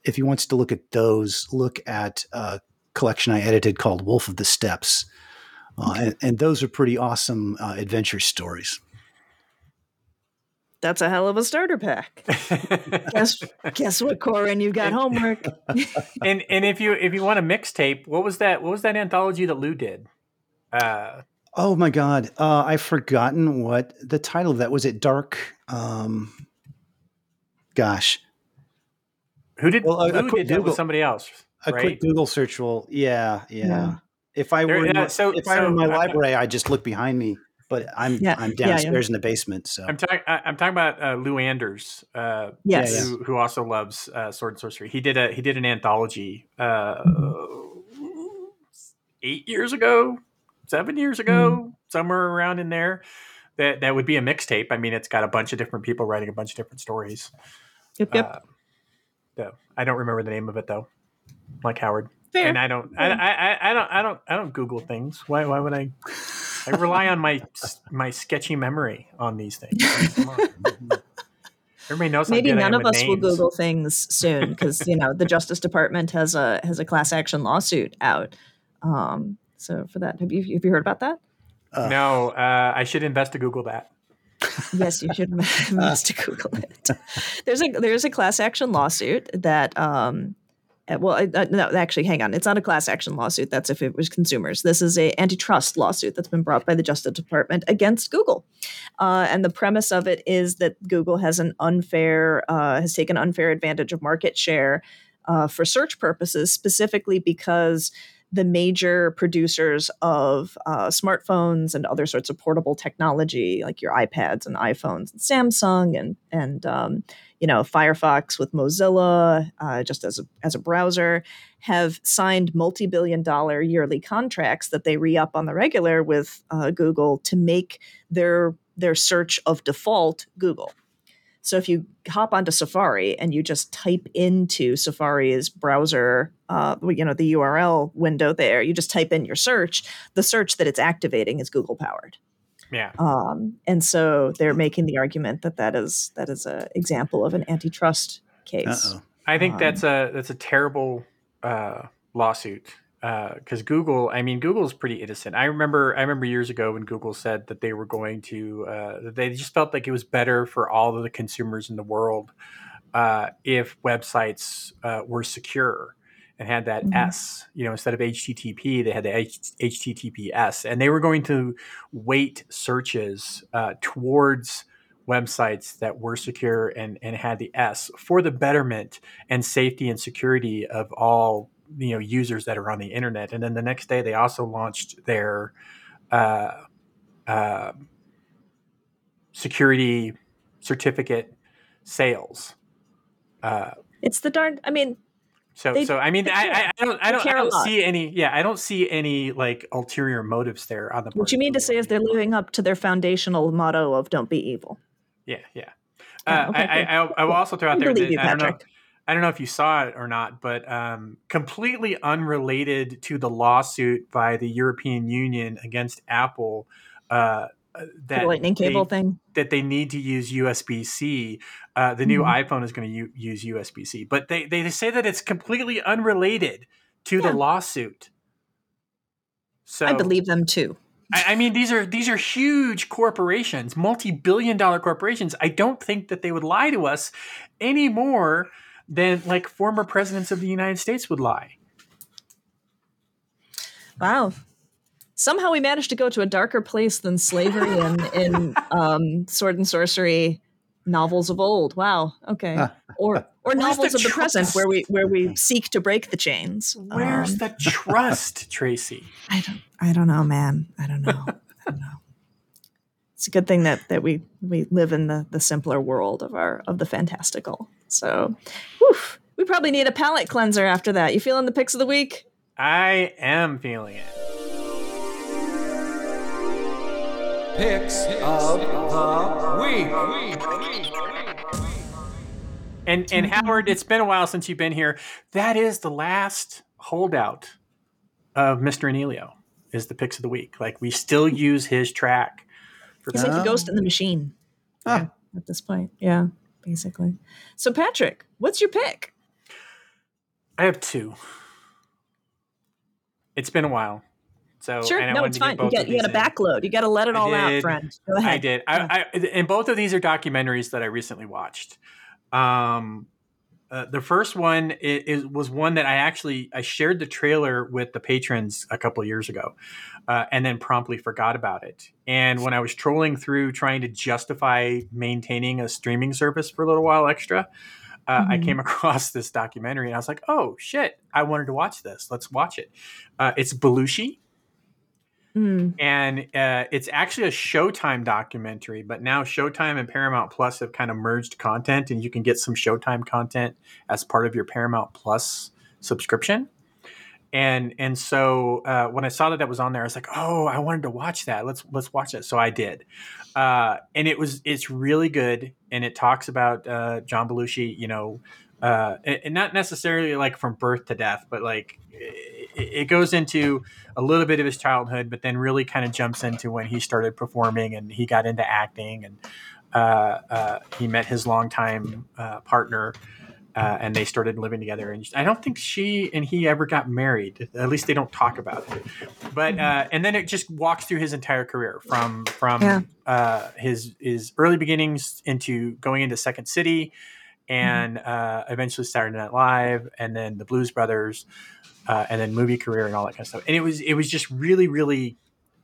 if he wants to look at those, look at a collection I edited called Wolf of the Steppes. Uh, and, and those are pretty awesome uh, adventure stories. That's a hell of a starter pack. *laughs* guess guess what, Corin? You got homework. *laughs* and and if you if you want a mixtape, what was that? What was that anthology that Lou did? Uh, Oh my God. Uh, I've forgotten what the title of that was. It Dark. Um, gosh. who did Well, a- a Lou quick did that with somebody else? A right? quick Google search will, yeah, yeah. Yeah. If I There- were, in yeah, my- so- if I were in my I- library, I'd just look behind me. But I'm Yeah, I'm yeah, yeah. downstairs in the basement. So I'm talking. I'm talking about uh, Lou Anders, uh, Yes. Yeah, yeah. who, who also loves uh, sword and sorcery. He did a he did an anthology uh, eight years ago, seven years ago, somewhere around in there. That that would be a mixtape. I mean, it's got a bunch of different people writing a bunch of different stories. Yep, yep. Uh, so I don't remember the name of it though, like Howard. Fair. And I don't, I, I, I- don't, I don't, I don't Google things. Why, why would I? I rely on my my sketchy memory on these things. *laughs* Everybody knows Maybe none of us will. Google things soon because you know the Justice Department has a has a class action lawsuit out. Um, so for that, have you have you heard about that? uh, No, uh, I should invest to Google that. *laughs* yes, you should invest to Google it. There's a there's a class action lawsuit that um, uh, well, uh, no, actually, hang on. It's not a class action lawsuit. That's if it was consumers. This is a antitrust lawsuit that's been brought by the Justice Department against Google, uh, and the premise of it is that Google has an unfair uh, has taken unfair advantage of market share uh, for search purposes, specifically because the major producers of uh, smartphones and other sorts of portable technology, like your iPads and iPhones, and Samsung, and and um, you know Firefox with Mozilla, uh, just as a as a browser, have signed multi-billion-dollar yearly contracts that they re-up on the regular with uh, Google to make their their search of default Google. So if you hop onto Safari and you just type into Safari's browser, uh, you know, the URL window there, you just type in your search, the search that it's activating is Google powered. Yeah. Um, and so they're making the argument that that is that is an example of an antitrust case. Uh-oh. I think Um, that's a that's a terrible uh, lawsuit because Google. I mean, Google's pretty innocent. I remember I remember years ago when Google said that they were going to uh, that they just felt like it was better for all of the consumers in the world uh, if websites uh, were secure and had that Mhm. S. You know, instead of HTTP, they had the H- HTTPS, and they were going to weight searches uh, towards websites that were secure and, and had the S for the betterment and safety and security of all you know users that are on the internet. And then the next day, they also launched their uh, uh, security certificate sales. Uh, It's the darn. I mean, so, They- so I mean, I. I, I don't, I don't, I don't see any. Yeah, I don't see any like ulterior motives there on the. what you mean to say is they're living up to their foundational motto of "Don't be evil." Yeah, yeah. Yeah, Uh, okay, I, I, I, I will also throw out there that I don't know. I don't know if you saw it or not, but um, completely unrelated to the lawsuit by the European Union against Apple. Uh, uh, that the lightning cable they, thing. that they need to use USB C. Uh, the new Mhm. iPhone is going to u- use USB C, but they, they say that it's completely unrelated to Yeah. the lawsuit. So I believe them too. I, I mean, these are these are huge corporations, multi-billion-dollar corporations. I don't think that they would lie to us any more than like former presidents of the United States would lie. Wow. Somehow we managed to go to a darker place than slavery and in *laughs* um, sword and sorcery novels of old. Wow. Okay. Or *laughs* or novels the of the present where we where we seek to break the chains. Where's Um, the *laughs* trust, Tracy? I don't I don't know, man. I don't know. I don't know. It's a good thing that that we we live in the the simpler world of our of the fantastical. So, whew, we probably need a palate cleanser after that. You feeling the picks of the week? I am feeling it. Picks of the week. And and Howard, it's been a while since you've been here. That is the last holdout of Mr. Anealio. Is the picks of the week? Like we still use his track. For He's like the ghost in the machine. Ah. At this point, yeah, basically. So, Patrick, what's your pick? I have two. It's been a while. So Sure, no, it's fine. You of you got a backload. You got to let it I all out, did. friend. Go ahead. I did. I, I, and both of these are documentaries that I recently watched. Um, uh, the first one is, is, was one that I actually I shared the trailer with the patrons a couple of years ago, uh, and then promptly forgot about it. And when I was trolling through trying to justify maintaining a streaming service for a little while extra, uh, I Mhm. came *laughs* across this documentary and I was like, "Oh shit! I wanted to watch this. Let's watch it." Uh, it's Belushi Mm, and uh, it's actually a Showtime documentary. But now Showtime and Paramount Plus have kind of merged content, and you can get some Showtime content as part of your Paramount Plus subscription. And and so uh, when I saw that that was on there, I was like, oh, I wanted to watch that. Let's let's watch it. So I did, uh, and it was it's really good, and it talks about uh, John Belushi, you know, uh, and and not necessarily like from birth to death, but like it, goes into a little bit of his childhood, but then really kind of jumps into when he started performing and he got into acting and uh, uh, he met his longtime uh, partner uh, and they started living together. And I don't think she and he ever got married. At least they don't talk about it. But uh, and then it just walks through his entire career from from Yeah. uh, his his early beginnings into going into Second City and uh, eventually Saturday Night Live and then the Blues Brothers uh, and then movie career and all that kind of stuff. And it was it was just really really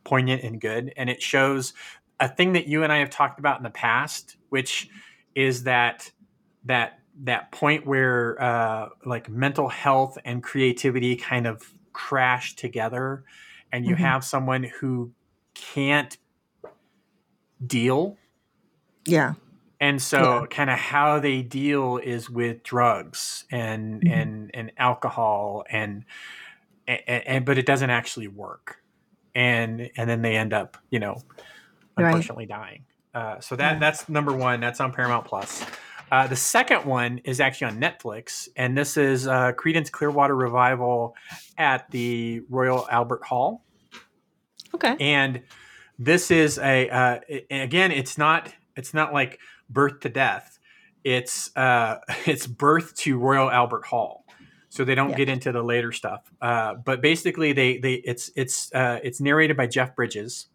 poignant and good, and it shows a thing that you and I have talked about in the past, which is that that that point where uh, like mental health and creativity kind of crash together and you Mhm. have someone who can't deal Yeah. And so kind of how they deal is with drugs and Mhm. and and alcohol and, and and but it doesn't actually work and and then they end up you know Right. unfortunately dying uh, so that Yeah. that's number one that's on paramount plus uh, the second one is actually on netflix and this is uh, creedence clearwater revival at the royal albert hall Okay. and this is a uh, again it's not it's not like birth to death it's uh *laughs* it's birth to royal albert hall. So they don't Yeah. get into the later stuff. Uh but basically they they it's it's uh it's narrated by jeff bridges.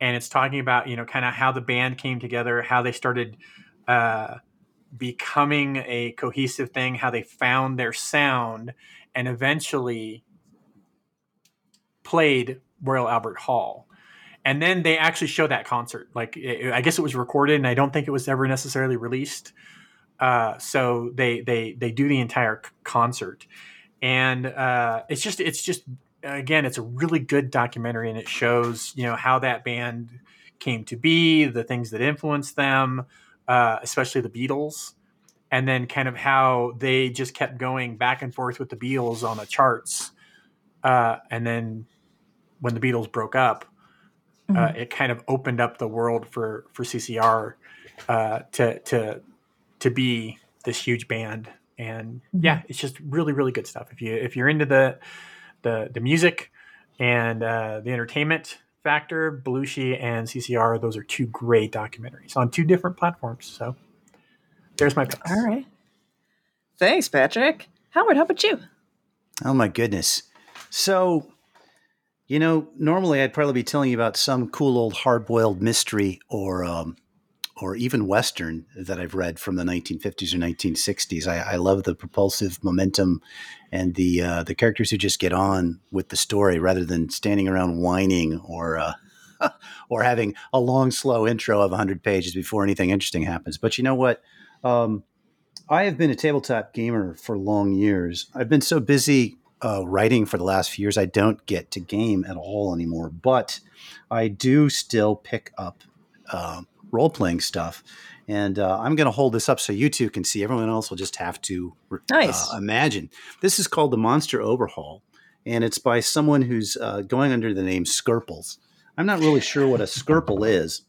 And it's talking about you know kind of how the band came together how they started uh becoming a cohesive thing how they found their sound and eventually played royal albert hall and then they actually show that concert. Like i I guess it was recorded and i don't think it was ever necessarily released. Uh, so they they they do the entire c- concert. And uh, it's just it's just again it's a really good documentary and it shows you know how that band came to be the things that influenced them uh, especially the beatles and then kind of how they just kept going back and forth with the beatles on the charts uh, and then when the beatles broke up uh, Mhm. it kind of opened up the world for for CCR uh, to to to be this huge band, and Mhm. yeah, it's just really really good stuff. If you if you're into the the the music and uh, the entertainment factor, Belushi and CCR, those are two great documentaries on two different platforms. So there's my picks. All right. Thanks, Patrick. Howard, how about you? Oh my goodness. So, you know, normally I'd probably be telling you about some cool old hard-boiled mystery or um, or even western that I've read from the 1950s or 1960s. I, I love the propulsive momentum and the uh, the characters who just get on with the story rather than standing around whining or uh, *laughs* or having a long, slow intro of 100 pages before anything interesting happens. But you know what? Um, I have been a tabletop gamer for long years. I've been so busy uh, writing for the last few years, I don't get to game at all anymore. But I do still pick up uh, role playing stuff. And uh, I'm going to hold this up so you two can see. Everyone else will just have to Nice. uh, imagine. This is called the Monster Overhaul, and it's by someone who's uh, going under the name Skerples. I'm not really sure what a Skerple is,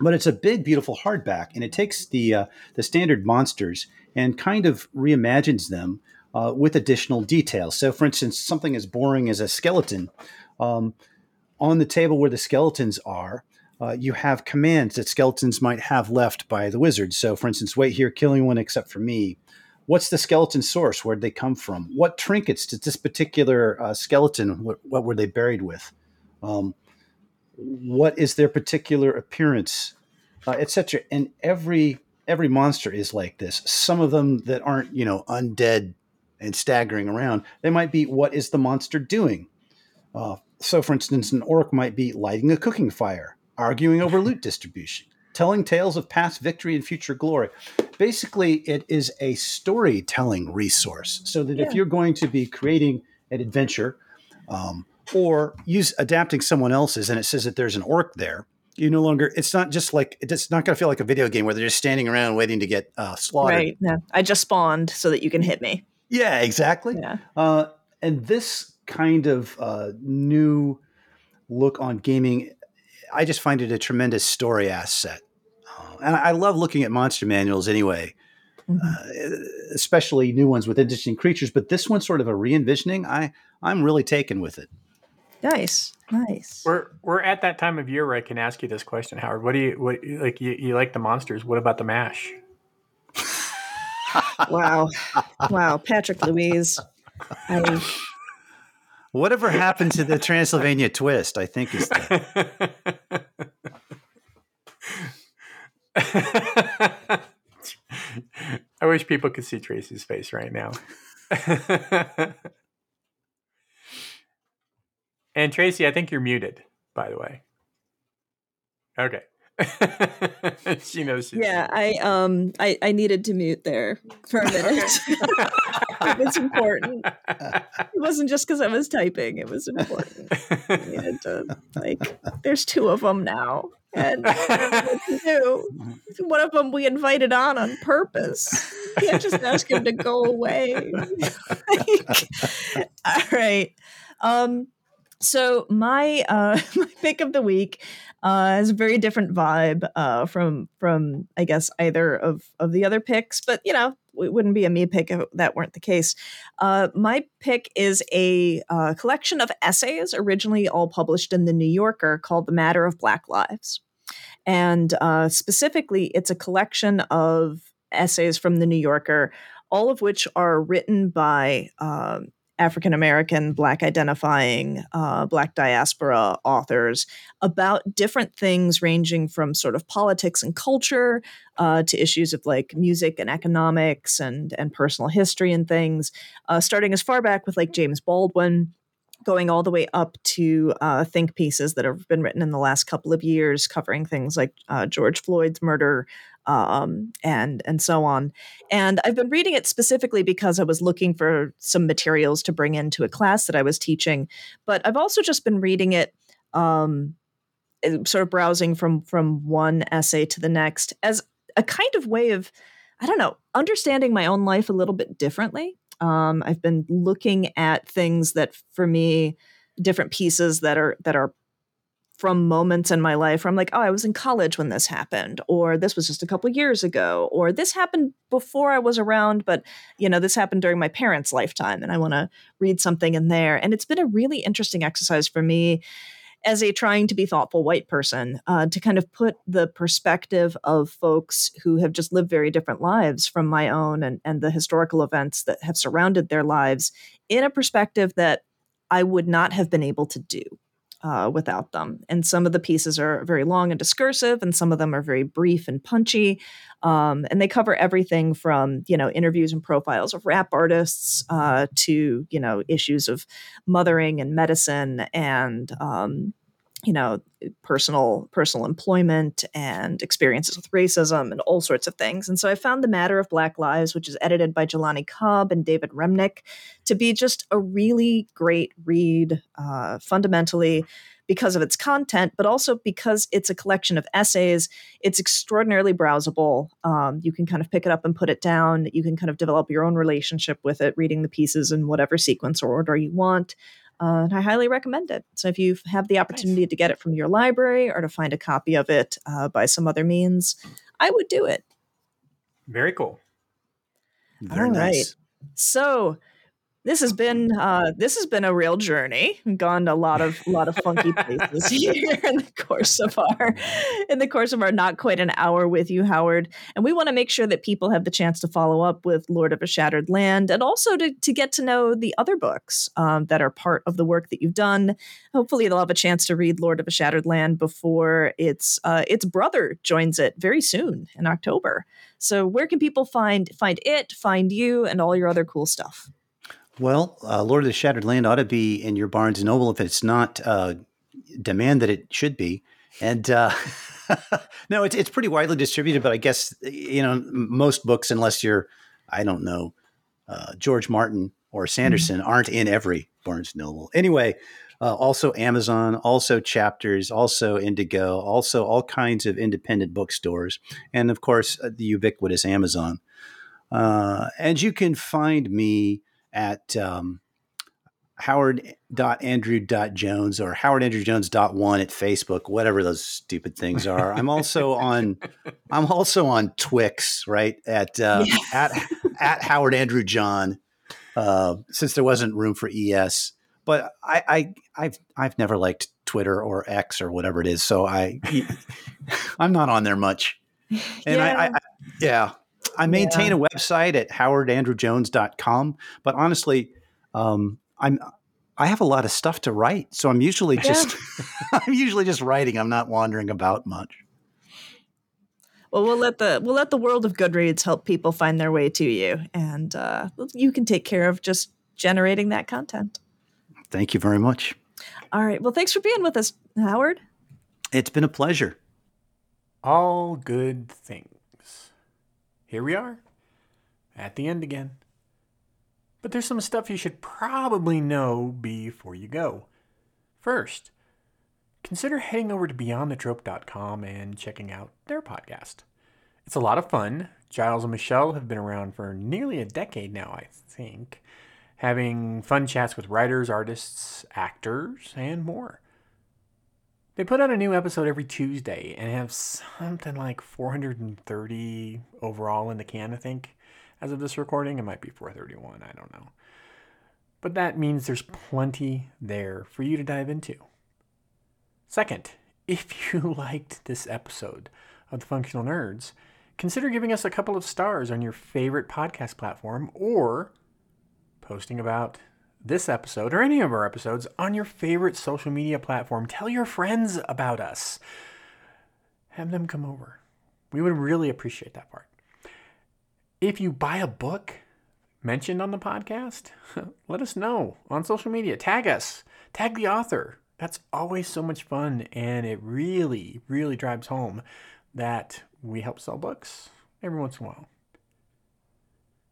but it's a big, beautiful hardback, and it takes the uh, the standard monsters and kind of reimagines them uh, with additional details. So, for instance, something as boring as a skeleton um, on the table where the skeletons are. Uh, you have commands that skeletons might have left by the wizard. So, for instance, wait here, killing one except for me. What's the skeleton source? Where'd they come from? What trinkets did this particular uh, skeleton? What, what were they buried with? Um, what is their particular appearance, uh, etc. And every every monster is like this. Some of them that aren't you know undead and staggering around, they might be what is the monster doing? Uh, so, for instance, an orc might be lighting a cooking fire, arguing over loot *laughs* distribution, telling tales of past victory and future glory. Basically, it is a storytelling resource. So that if you're going to be creating an adventure, um, or use adapting someone else's, and it says that there's an orc there, you no longer. It's not just like it's not going to feel like a video game where they're just standing around waiting to get uh, slaughtered. Right. Yeah. I just spawned so that you can hit me. Yeah, exactly. Yeah. Uh, and this kind of uh, new look on gaming, I just find it a tremendous story asset. Uh, and I love looking at monster manuals anyway, Mhm. uh, especially new ones with interesting creatures. But this one's sort of a re envisioning. I, I'm really taken with it. Nice. Nice. We're we're at that time of year where I can ask you this question, Howard. What do you what like you, you like the monsters? What about the mash? Wow. wow. Patrick Louise. I, Whatever happened to the Transylvania twist, I think is the. *laughs* I wish people could see Tracy's face right now. *laughs* and Tracy, I think you're muted, by the way. Okay. *laughs* she knows. She's Yeah, I um I, I needed to mute there for a minute. it was important. It wasn't just because I was typing. It was important. I needed to like. There's two of them now, and I don't know what to do. *laughs* One of them we invited on on purpose. You can't just ask him to go away. *laughs* Like, all right. Um. So my uh my pick of the week uh, has a very different vibe uh, from from I guess either of of the other picks, but you know it wouldn't be a me pick if that weren't the case. Uh, my pick is a uh, collection of essays originally all published in the New Yorker called "The Matter of Black Lives," and uh, specifically, it's a collection of essays from the New Yorker, all of which are written by. Um, African American, Black identifying, uh, Black diaspora authors about different things ranging from sort of politics and culture uh, to issues of like music and economics and, and personal history and things, uh, starting as far back with like James Baldwin going all the way up to uh, think pieces that have been written in the last couple of years, covering things like uh, George Floyd's murder um, and and so on. And I've been reading it specifically because I was looking for some materials to bring into a class that I was teaching. But I've also just been reading it. Um, sort of browsing from from one essay to the next as a kind of way of i don't know understanding my own life a little bit differently um, I've been looking at things that, for me, different pieces that are that are from moments in my life where I'm like, oh, I was in college when this happened, or this was just a couple years ago, or this happened before I was around, but you know, this happened during my parents' lifetime, and I want to read something in there. And it's been a really interesting exercise for me as a trying to be thoughtful white person uh, to kind of put the perspective of folks who have just lived very different lives from my own and, and the historical events that have surrounded their lives in a perspective that I would not have been able to do. Uh, without them. And some of the pieces are very long and discursive, and some of them are very brief and punchy. Um, and they cover everything from you know interviews and profiles of rap artists uh, to you know issues of mothering and medicine and um, you know personal personal employment and experiences with racism and all sorts of things. And so i found the matter of black lives which is edited by jelani cobb and david remnick to be just a really great read uh, fundamentally because of its content but also because it's a collection of essays it's extraordinarily browsable um, you can kind of pick it up and put it down you can kind of develop your own relationship with it reading the pieces in whatever sequence or order you want uh, and I highly recommend it. So if you have the opportunity nice. to get it from your library or to find a copy of it uh, by some other means, I would do it. Very cool. Very All nice. Right. So this has been uh, this has been a real journey. Gone to a lot of lot of funky places *laughs* here in the course of our in the course of our not quite an hour with you, Howard. And we want to make sure that people have the chance to follow up with Lord of a Shattered Land, and also to to get to know the other books um, that are part of the work that you've done. Hopefully, they'll have a chance to read Lord of a Shattered Land before its uh, its brother joins it very soon in October. So, where can people find find it, find you, and all your other cool stuff? Well, uh, Lord of the Shattered Land ought to be in your Barnes and Noble if it's not uh, demand that it should be. And uh, *laughs* no, it's it's pretty widely distributed, but I guess you know most books, unless you're, I don't know, uh, George Martin or Sanderson, mm-hmm. aren't in every Barnes and Noble. Anyway, uh, also Amazon, also Chapters, also Indigo, also all kinds of independent bookstores, and of course uh, the ubiquitous Amazon. and you can find me at um, howard.andrew.jones or howardandrewjones.one at Facebook, whatever those stupid things are. I'm also on I'm also on Twix, right? At uh, yeah. at at Howard Andrew John. Uh, since there wasn't room for ES. But I, I I've I've never liked Twitter or X or whatever it is. So I *laughs* I'm not on there much. And yeah. I, I, yeah, I maintain yeah. a website at howardandrewjones.com, but honestly, um, I'm I have a lot of stuff to write, so I'm usually just yeah. *laughs* I'm usually just writing. I'm not wandering about much. Well, we'll let the we'll let the world of Goodreads help people find their way to you, and uh, you can take care of just generating that content. Thank you very much. All right. Well, thanks for being with us, Howard. It's been a pleasure. all good things. Here we are, at the end again. But there's some stuff you should probably know before you go. First, consider heading over to beyondthetrope.com and checking out their podcast. It's a lot of fun. Giles and Michelle have been around for nearly a decade now, I think, having fun chats with writers, artists, actors, and more. They put out a new episode every Tuesday and have something like 430 overall in the can, I think. As of this recording, it might be 431, I don't know. But that means there's plenty there for you to dive into. Second, if *laughs* you liked this episode of The Functional Nerds, consider giving us a couple of stars on your favorite podcast platform or posting about this episode or any of our episodes on your favorite social media platform. Tell your friends about us. Have them come over. We would really appreciate that part. If you buy a book mentioned on the podcast, *laughs* let us know on social media. Tag us, tag the author. That's always so much fun, and it really, really drives home that we help sell books every once in a while.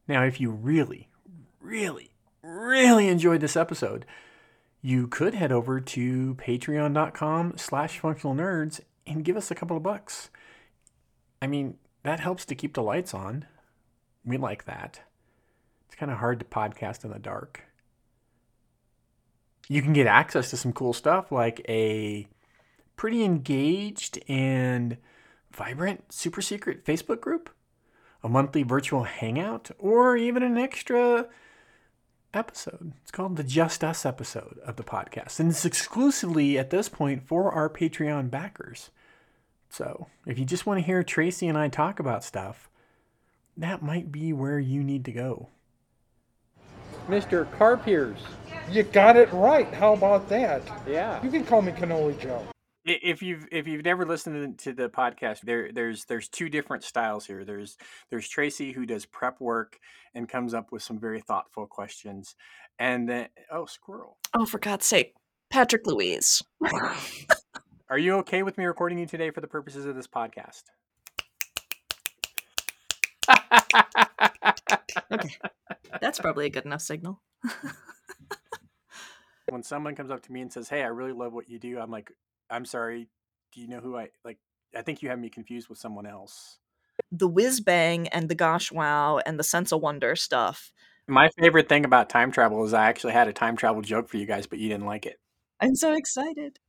Now, if you really, really, really enjoyed this episode, you could head over to patreon.com slash functional nerds and give us a couple of bucks. I mean, that helps to keep the lights on. We like that. It's kind of hard to podcast in the dark. You can get access to some cool stuff like a pretty engaged and vibrant super secret Facebook group, a monthly virtual hangout, or even an extra episode. It's called the Just Us episode of the podcast. And it's exclusively at this point for our Patreon backers. So if you just want to hear Tracy and I talk about stuff, that might be where you need to go. Mr. Carpiers. You got it right. How about that? Yeah. You can call me Cannoli Joe. If you've if you've never listened to the podcast, there there's there's two different styles here. There's there's Tracy who does prep work and comes up with some very thoughtful questions, and then oh squirrel, Oh, for God's sake, Patrick Louise. are you okay with me recording you today for the purposes of this podcast? Okay, that's probably a good enough signal. when someone comes up to me and says, "Hey, I really love what you do," I'm like, "I'm sorry, do you know who I like?" I think you have me confused with someone else. The whiz bang and the gosh wow and the sense of wonder stuff. My favorite thing about time travel is I actually had a time travel joke for you guys, but you didn't like it. I'm so excited.